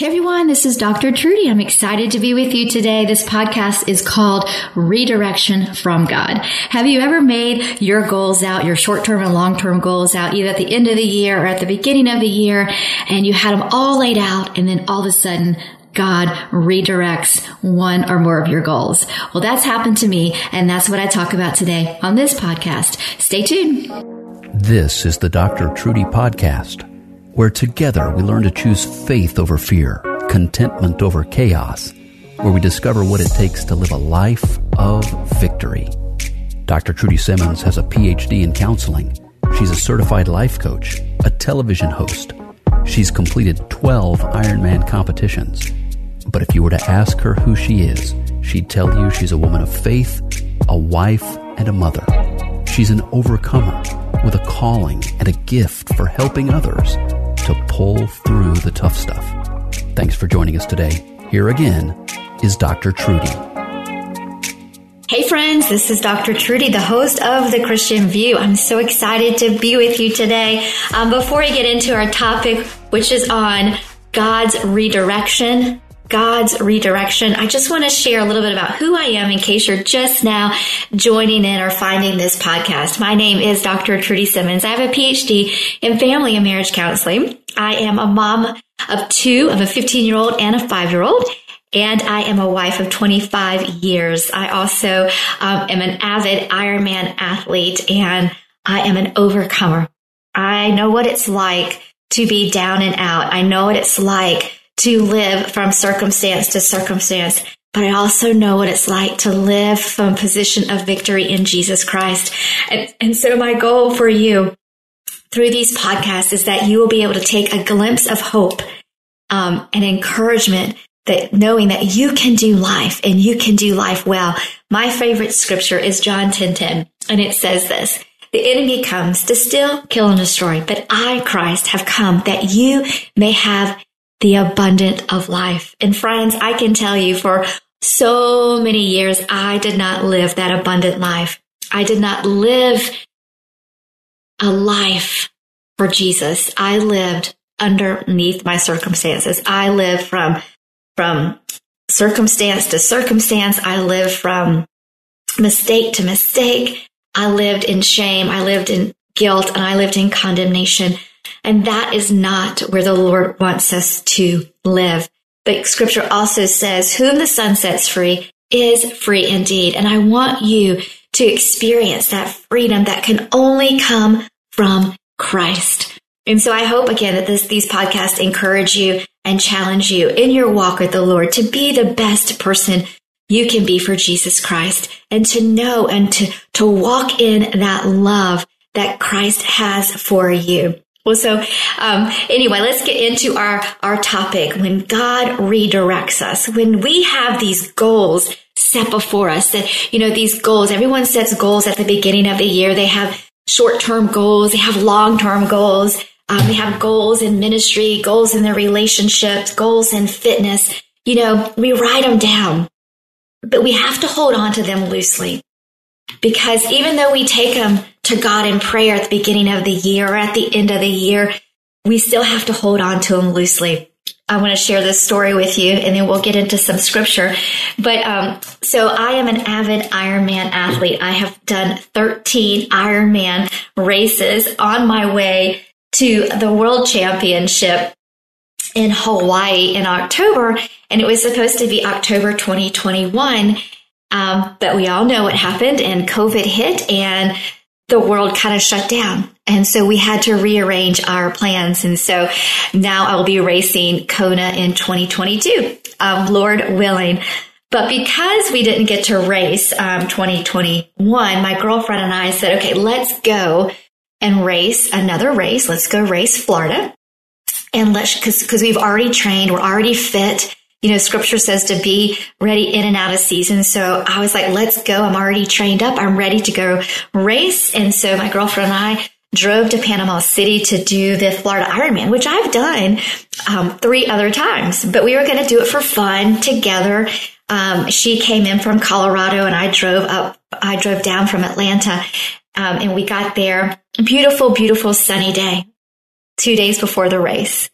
Hey everyone, this is Dr. Trudy. I'm excited to be with you today. This podcast is called Redirection from God. Have you ever made your goals out, your short-term and long-term goals out, either at the end of the year or at the beginning of the year, and you had them all laid out, and then all of a sudden God redirects one or more of your goals. Well, that's happened to me, and that's what I talk about today on this podcast. Stay tuned. This is the Dr. Trudy Podcast, where together we learn to choose faith over fear, contentment over chaos, where we discover what it takes to live a life of victory. Dr. Trudy Simmons has a PhD in counseling. She's a certified life coach, a television host. She's completed 12 Ironman competitions. But if you were to ask her who she is, she'd tell you she's a woman of faith, a wife, and a mother. She's an overcomer with a calling and a gift for helping others to pull through the tough stuff. Thanks for joining us today. Here again is Dr. Trudy. Hey friends, this is Dr. Trudy, the host of The Christian View. I'm so excited to be with you today. Um, before we get into our topic, which is on God's redirection, God's redirection. I just want to share a little bit about who I am in case you're just now joining in or finding this podcast. My name is Dr. Trudy Simmons. I have a PhD in family and marriage counseling. I am a mom of two, of a 15 year old and a five year old. And I am a wife of 25 years. I also um, am an avid Ironman athlete and I am an overcomer. I know what it's like to be down and out. I know what it's like to live from circumstance to circumstance, but I also know what it's like to live from a position of victory in Jesus Christ. And, and so my goal for you through these podcasts is that you will be able to take a glimpse of hope um, and encouragement that knowing that you can do life and you can do life well. My favorite scripture is John 10, 10, and it says this. The enemy comes to steal, kill, and destroy, but I, Christ, have come that you may have the abundant of life. And friends, I can tell you for so many years, I did not live that abundant life. I did not live a life for Jesus. I lived underneath my circumstances. I lived from, from circumstance to circumstance. I lived from mistake to mistake. I lived in shame. I lived in guilt and I lived in condemnation. And that is not where the Lord wants us to live. But scripture also says, whom the Son sets free is free indeed. And I want you to experience that freedom that can only come from Christ. And so I hope again that this, these podcasts encourage you and challenge you in your walk with the Lord to be the best person you can be for Jesus Christ and to know and to, to walk in that love that Christ has for you. Well, so um, anyway, let's get into our our topic. When God redirects us, when we have these goals set before us, that you know these goals. Everyone sets goals at the beginning of the year. They have short term goals. They have long term goals. Um, they have goals in ministry, goals in their relationships, goals in fitness. You know, we write them down, but we have to hold on to them loosely because even though we take them to God in prayer at the beginning of the year or at the end of the year, we still have to hold on to them loosely. I want to share this story with you and then we'll get into some scripture. But, um, so I am an avid Ironman athlete. I have done 13 Ironman races on my way to the world championship in Hawaii in October. And it was supposed to be October 2021. Um, but we all know what happened and COVID hit and the world kind of shut down. And so we had to rearrange our plans. And so now I will be racing Kona in 2022, um, Lord willing. But because we didn't get to race um, 2021, my girlfriend and I said, okay, let's go and race another race. Let's go race Florida. and let's, cause, cause we've already trained, we're already fit. You know, scripture says to be ready in and out of season. So I was like, let's go. I'm already trained up. I'm ready to go race. And so my girlfriend and I drove to Panama City to do the Florida Ironman, which I've done um, three other times, but we were going to do it for fun together. Um, she came in from Colorado and I drove up, I drove down from Atlanta. Um, and we got there. Beautiful, beautiful sunny day, two days before the race.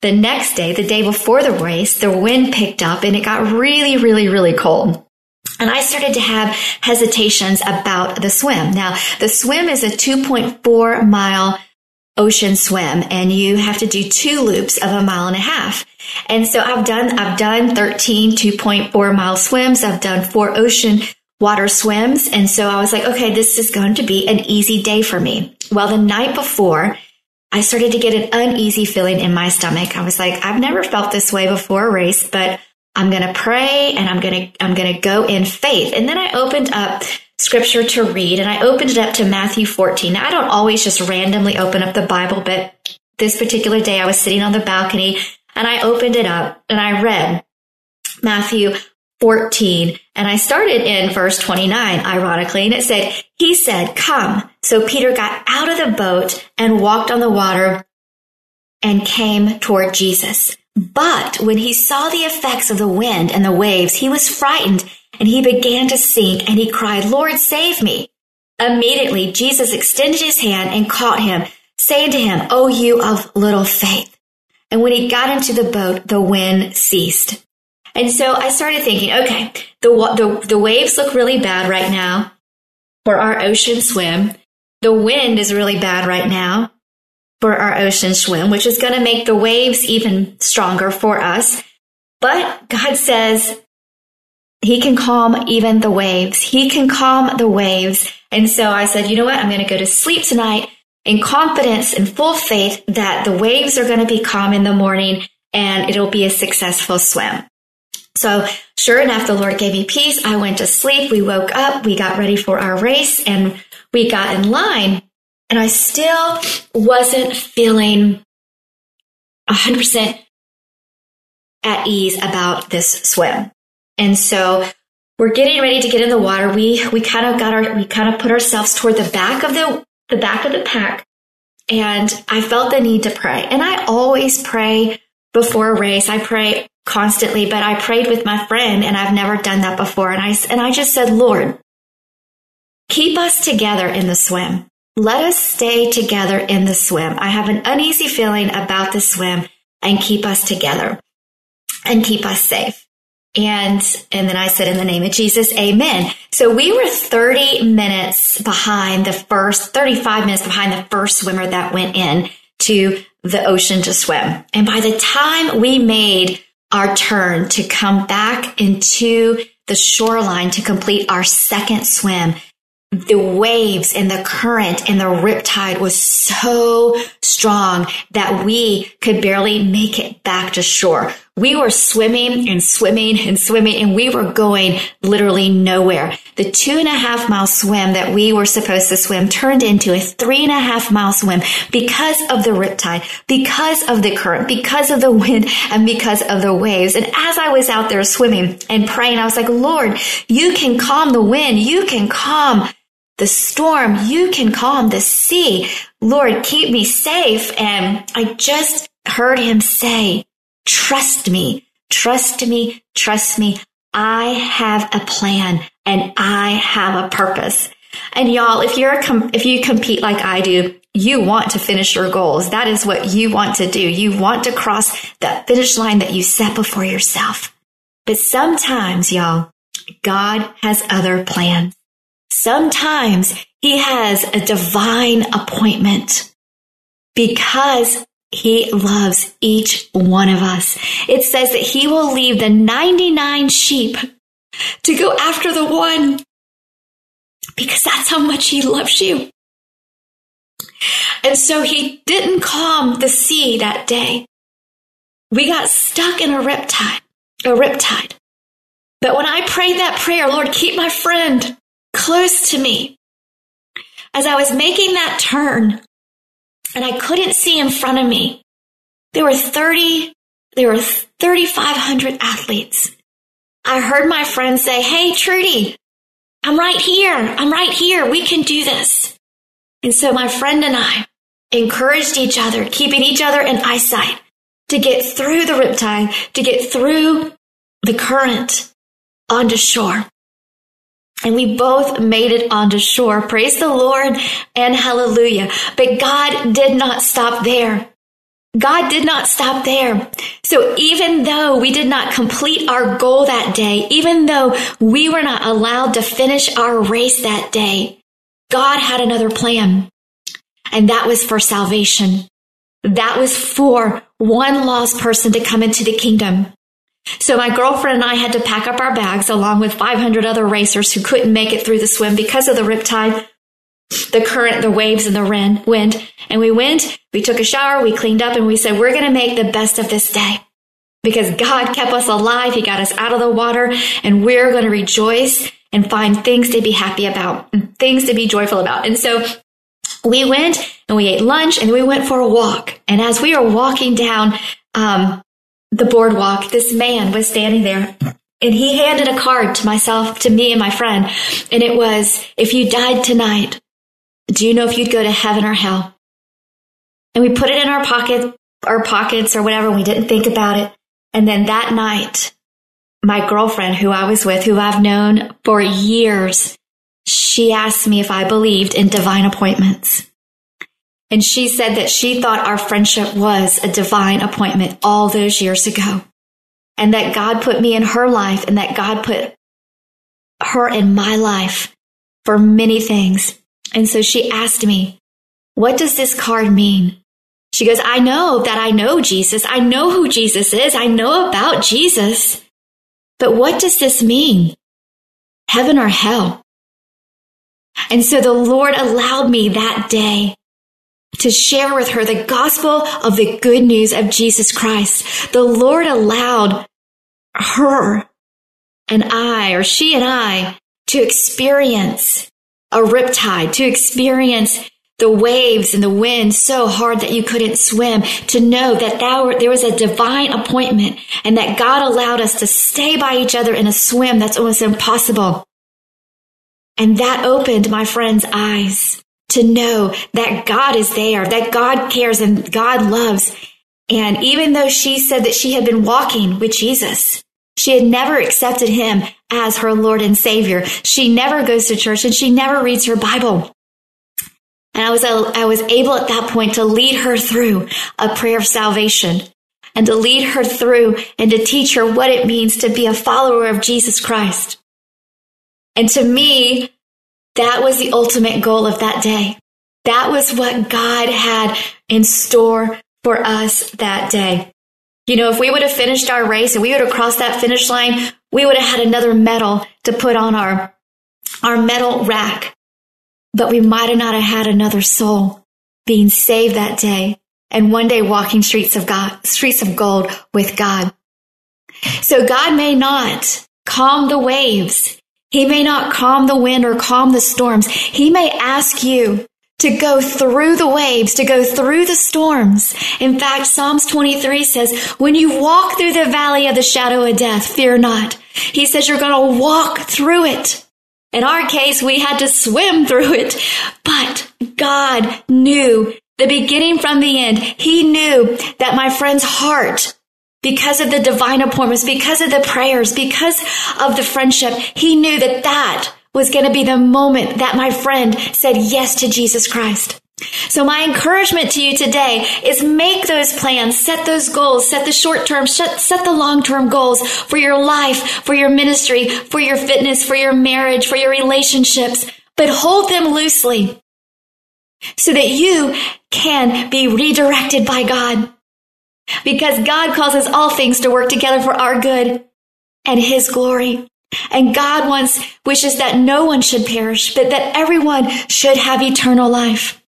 The next day, the day before the race, the wind picked up and it got really, really, really cold. And I started to have hesitations about the swim. Now, the swim is a 2.4 mile ocean swim and you have to do two loops of a mile and a half. And so I've done, I've done 13 2.4 mile swims. I've done four ocean water swims. And so I was like, okay, this is going to be an easy day for me. Well, the night before, I started to get an uneasy feeling in my stomach. I was like, I've never felt this way before a race, but I'm going to pray and I'm going to, I'm going to go in faith. And then I opened up scripture to read and I opened it up to Matthew 14. Now, I don't always just randomly open up the Bible, but this particular day I was sitting on the balcony and I opened it up and I read Matthew 14 and I started in verse 29, ironically, and it said, he said, come. So Peter got out of the boat and walked on the water and came toward Jesus. But when he saw the effects of the wind and the waves, he was frightened and he began to sink and he cried, Lord, save me. Immediately, Jesus extended his hand and caught him, saying to him, O you of little faith. And when he got into the boat, the wind ceased. And so I started thinking, okay, the, the, the waves look really bad right now for our ocean swim. The wind is really bad right now for our ocean swim, which is going to make the waves even stronger for us. But God says he can calm even the waves. He can calm the waves. And so I said, you know what? I'm going to go to sleep tonight in confidence and full faith that the waves are going to be calm in the morning and it'll be a successful swim. So sure enough, the Lord gave me peace. I went to sleep. We woke up. We got ready for our race and we got in line and I still wasn't feeling 100% at ease about this swim. And so we're getting ready to get in the water. We, we kind of got our, we kind of put ourselves toward the back of the, the back of the pack. And I felt the need to pray. And I always pray before a race. I pray constantly, but I prayed with my friend and I've never done that before. And I, and I just said, Lord, keep us together in the swim. Let us stay together in the swim. I have an uneasy feeling about the swim and keep us together and keep us safe. And, and then I said, in the name of Jesus, amen. So we were 30 minutes behind the first, 35 minutes behind the first swimmer that went in to the ocean to swim. And by the time we made our turn to come back into the shoreline to complete our second swim, the waves and the current and the riptide was so strong that we could barely make it back to shore. We were swimming and swimming and swimming and we were going literally nowhere. The two and a half mile swim that we were supposed to swim turned into a three and a half mile swim because of the riptide, because of the current, because of the wind and because of the waves. And as I was out there swimming and praying, I was like, Lord, you can calm the wind. You can calm the storm. You can calm the sea. Lord, keep me safe. And I just heard him say, trust me, trust me, trust me. I have a plan and I have a purpose. And y'all, if you're, a com- if you compete like I do, you want to finish your goals. That is what you want to do. You want to cross that finish line that you set before yourself. But sometimes, y'all, God has other plans. Sometimes he has a divine appointment because he loves each one of us. It says that he will leave the 99 sheep to go after the one because that's how much he loves you. And so he didn't calm the sea that day. We got stuck in a riptide, a riptide. But when I prayed that prayer, Lord, keep my friend, close to me. As I was making that turn and I couldn't see in front of me, There were 30, there were 3,500 athletes. I heard my friend say, Hey, Trudy, I'm right here. I'm right here. We can do this. And so my friend and I encouraged each other, keeping each other in eyesight to get through the riptide, to get through the current onto shore. And we both made it onto shore. Praise the Lord and hallelujah. But God did not stop there. God did not stop there. So even though we did not complete our goal that day, even though we were not allowed to finish our race that day, God had another plan. And that was for salvation. That was for one lost person to come into the kingdom. So my girlfriend and I had to pack up our bags along with 500 other racers who couldn't make it through the swim because of the riptide, the current, the waves, and the wind. And we went, we took a shower, we cleaned up, and we said, we're going to make the best of this day because God kept us alive. He got us out of the water and we're going to rejoice and find things to be happy about and things to be joyful about. And so we went and we ate lunch and we went for a walk. And as we were walking down, um, the boardwalk, this man was standing there and he handed a card to myself, to me and my friend. And it was, if you died tonight, do you know if you'd go to heaven or hell? And we put it in our pocket, our pockets or whatever. We didn't think about it. And then that night, my girlfriend who I was with, who I've known for years, she asked me if I believed in divine appointments. And she said that she thought our friendship was a divine appointment all those years ago. And that God put me in her life and that God put her in my life for many things. And so she asked me, what does this card mean? She goes, I know that I know Jesus. I know who Jesus is. I know about Jesus. But what does this mean? Heaven or hell? And so the Lord allowed me that day to share with her the gospel of the good news of Jesus Christ. The Lord allowed her and I, or she and I, to experience a riptide, to experience the waves and the wind so hard that you couldn't swim, to know that there was a divine appointment and that God allowed us to stay by each other in a swim that's almost impossible. And that opened my friend's eyes to know that God is there, that God cares and God loves. And even though she said that she had been walking with Jesus, she had never accepted him as her Lord and Savior. She never goes to church and she never reads her Bible. And I was, I was able at that point to lead her through a prayer of salvation and to lead her through and to teach her what it means to be a follower of Jesus Christ. And to me, that was the ultimate goal of that day. That was what God had in store for us that day. You know, if we would have finished our race and we would have crossed that finish line, we would have had another medal to put on our, our medal rack. But we might have not have had another soul being saved that day and one day walking streets of God, streets of gold with God. So God may not calm the waves. He may not calm the wind or calm the storms. He may ask you to go through the waves, to go through the storms. In fact, Psalms 23 says, when you walk through the valley of the shadow of death, fear not. He says you're going to walk through it. In our case, we had to swim through it, but God knew the beginning from the end. He knew that my friend's heart because of the divine appointments, because of the prayers, because of the friendship, he knew that that was going to be the moment that my friend said yes to Jesus Christ. So my encouragement to you today is make those plans, set those goals, set the short term, set, the long term goals for your life, for your ministry, for your fitness, for your marriage, for your relationships, but hold them loosely so that you can be redirected by God because God causes all things to work together for our good and His glory. And God wants, wishes that no one should perish, but that everyone should have eternal life.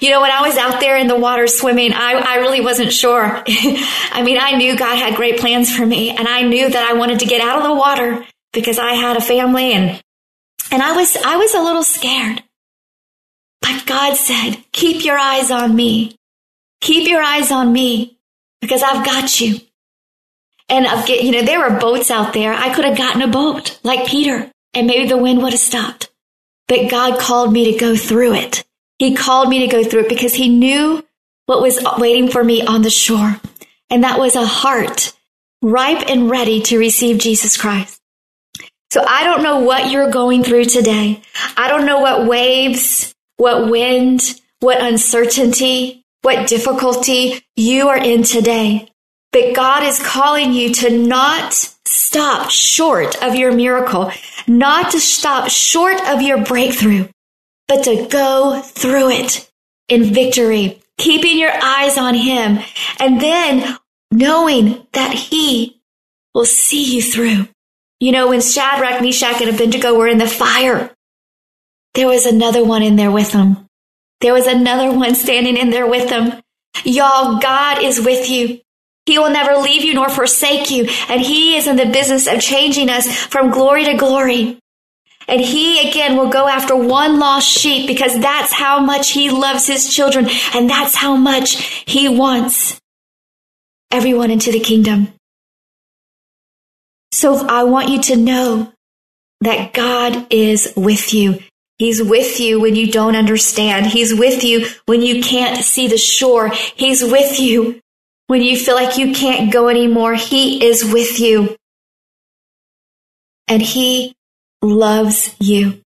You know, when I was out there in the water swimming, I, I really wasn't sure. I mean, I knew God had great plans for me and I knew that I wanted to get out of the water because I had a family and, and I was, I was a little scared. But God said, keep your eyes on me. Keep your eyes on me because I've got you. And I've get, you know, there were boats out there. I could have gotten a boat like Peter and maybe the wind would have stopped. But God called me to go through it. He called me to go through it because he knew what was waiting for me on the shore. And that was a heart ripe and ready to receive Jesus Christ. So I don't know what you're going through today. I don't know what waves, what wind, what uncertainty, what difficulty you are in today. But God is calling you to not stop short of your miracle, not to stop short of your breakthrough, but to go through it in victory, keeping your eyes on Him, and then knowing that He will see you through. You know, when Shadrach, Meshach, and Abednego were in the fire, there was another one in there with them. There was another one standing in there with them. Y'all, God is with you. He will never leave you nor forsake you. And He is in the business of changing us from glory to glory. And He again will go after one lost sheep because that's how much He loves His children. And that's how much He wants everyone into the kingdom. So I want you to know that God is with you. He's with you when you don't understand. He's with you when you can't see the shore. He's with you when you feel like you can't go anymore. He is with you. And He loves you.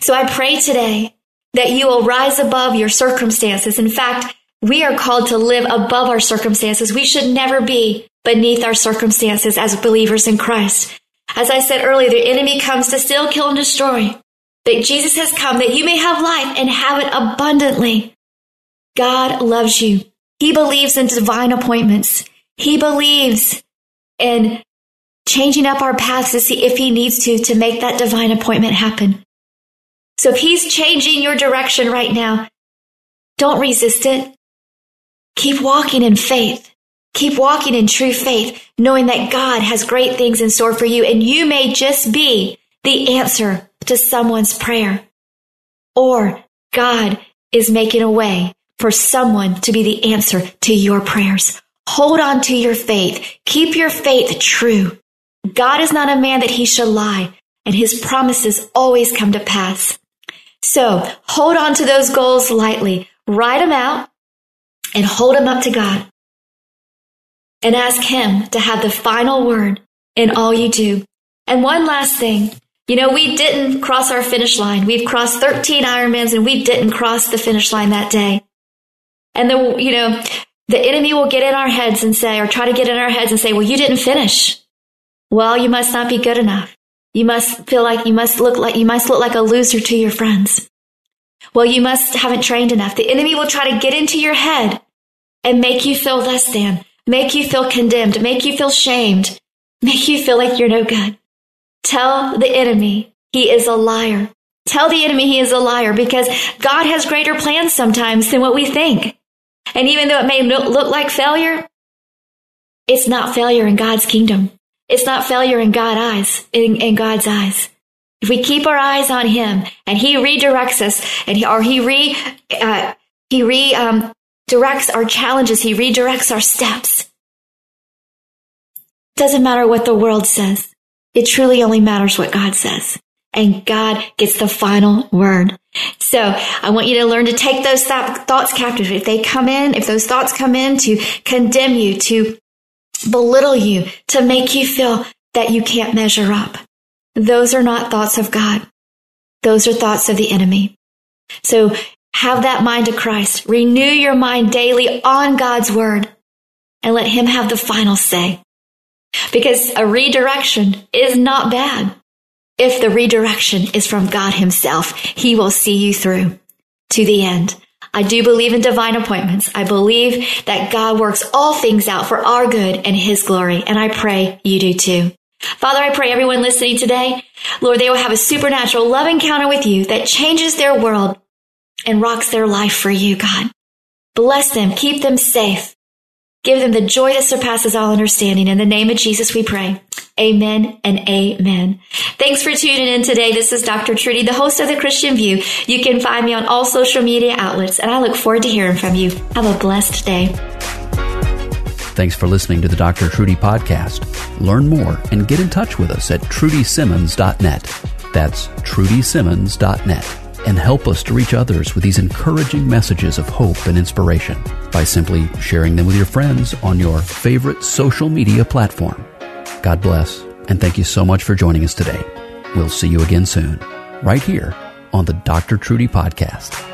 So I pray today that you will rise above your circumstances. In fact, we are called to live above our circumstances. We should never be beneath our circumstances as believers in Christ. As I said earlier, the enemy comes to steal, kill, and destroy. But Jesus has come that you may have life and have it abundantly. God loves you. He believes in divine appointments. He believes in changing up our paths to see if he needs to to make that divine appointment happen. So if he's changing your direction right now, don't resist it. Keep walking in faith. Keep walking in true faith, knowing that God has great things in store for you and you may just be the answer to someone's prayer. Or God is making a way for someone to be the answer to your prayers. Hold on to your faith. Keep your faith true. God is not a man that he should lie, and his promises always come to pass. So hold on to those goals lightly, write them out, and hold them up to God. And ask him to have the final word in all you do. And one last thing. You know, we didn't cross our finish line. We've crossed 13 Ironmans and we didn't cross the finish line that day. And the, you know, the enemy will get in our heads and say, or try to get in our heads and say, well, you didn't finish. Well, you must not be good enough. You must feel like you must look like, you must look like a loser to your friends. Well, you must haven't trained enough. The enemy will try to get into your head and make you feel less than, make you feel condemned, make you feel shamed, make you feel like you're no good. Tell the enemy he is a liar. Tell the enemy he is a liar because God has greater plans sometimes than what we think. And even though it may look like failure, it's not failure in God's kingdom. It's not failure in God's eyes, in, in God's eyes. If we keep our eyes on Him and He redirects us, and he, or He re uh, He re um, directs our challenges, He redirects our steps. Doesn't matter what the world says. It truly only matters what God says. And God gets the final word. So I want you to learn to take those thoughts captive. If they come in, if those thoughts come in to condemn you, to belittle you, to make you feel that you can't measure up, those are not thoughts of God. Those are thoughts of the enemy. So have that mind of Christ. Renew your mind daily on God's word and let him have the final say. Because a redirection is not bad. If the redirection is from God himself, he will see you through to the end. I do believe in divine appointments. I believe that God works all things out for our good and his glory. And I pray you do too. Father, I pray everyone listening today, Lord, they will have a supernatural love encounter with you that changes their world and rocks their life for you, God. Bless them. Keep them safe. Give them the joy that surpasses all understanding. In the name of Jesus, we pray. Amen and amen. Thanks for tuning in today. This is Dr. Trudy, the host of the Christian View. You can find me on all social media outlets, and I look forward to hearing from you. Have a blessed day. Thanks for listening to the Dr. Trudy podcast. Learn more and get in touch with us at trudysimmons.net. That's trudysimmons.net. And help us to reach others with these encouraging messages of hope and inspiration by simply sharing them with your friends on your favorite social media platform. God bless, and thank you so much for joining us today. We'll see you again soon, right here on the Dr. Trudy Podcast.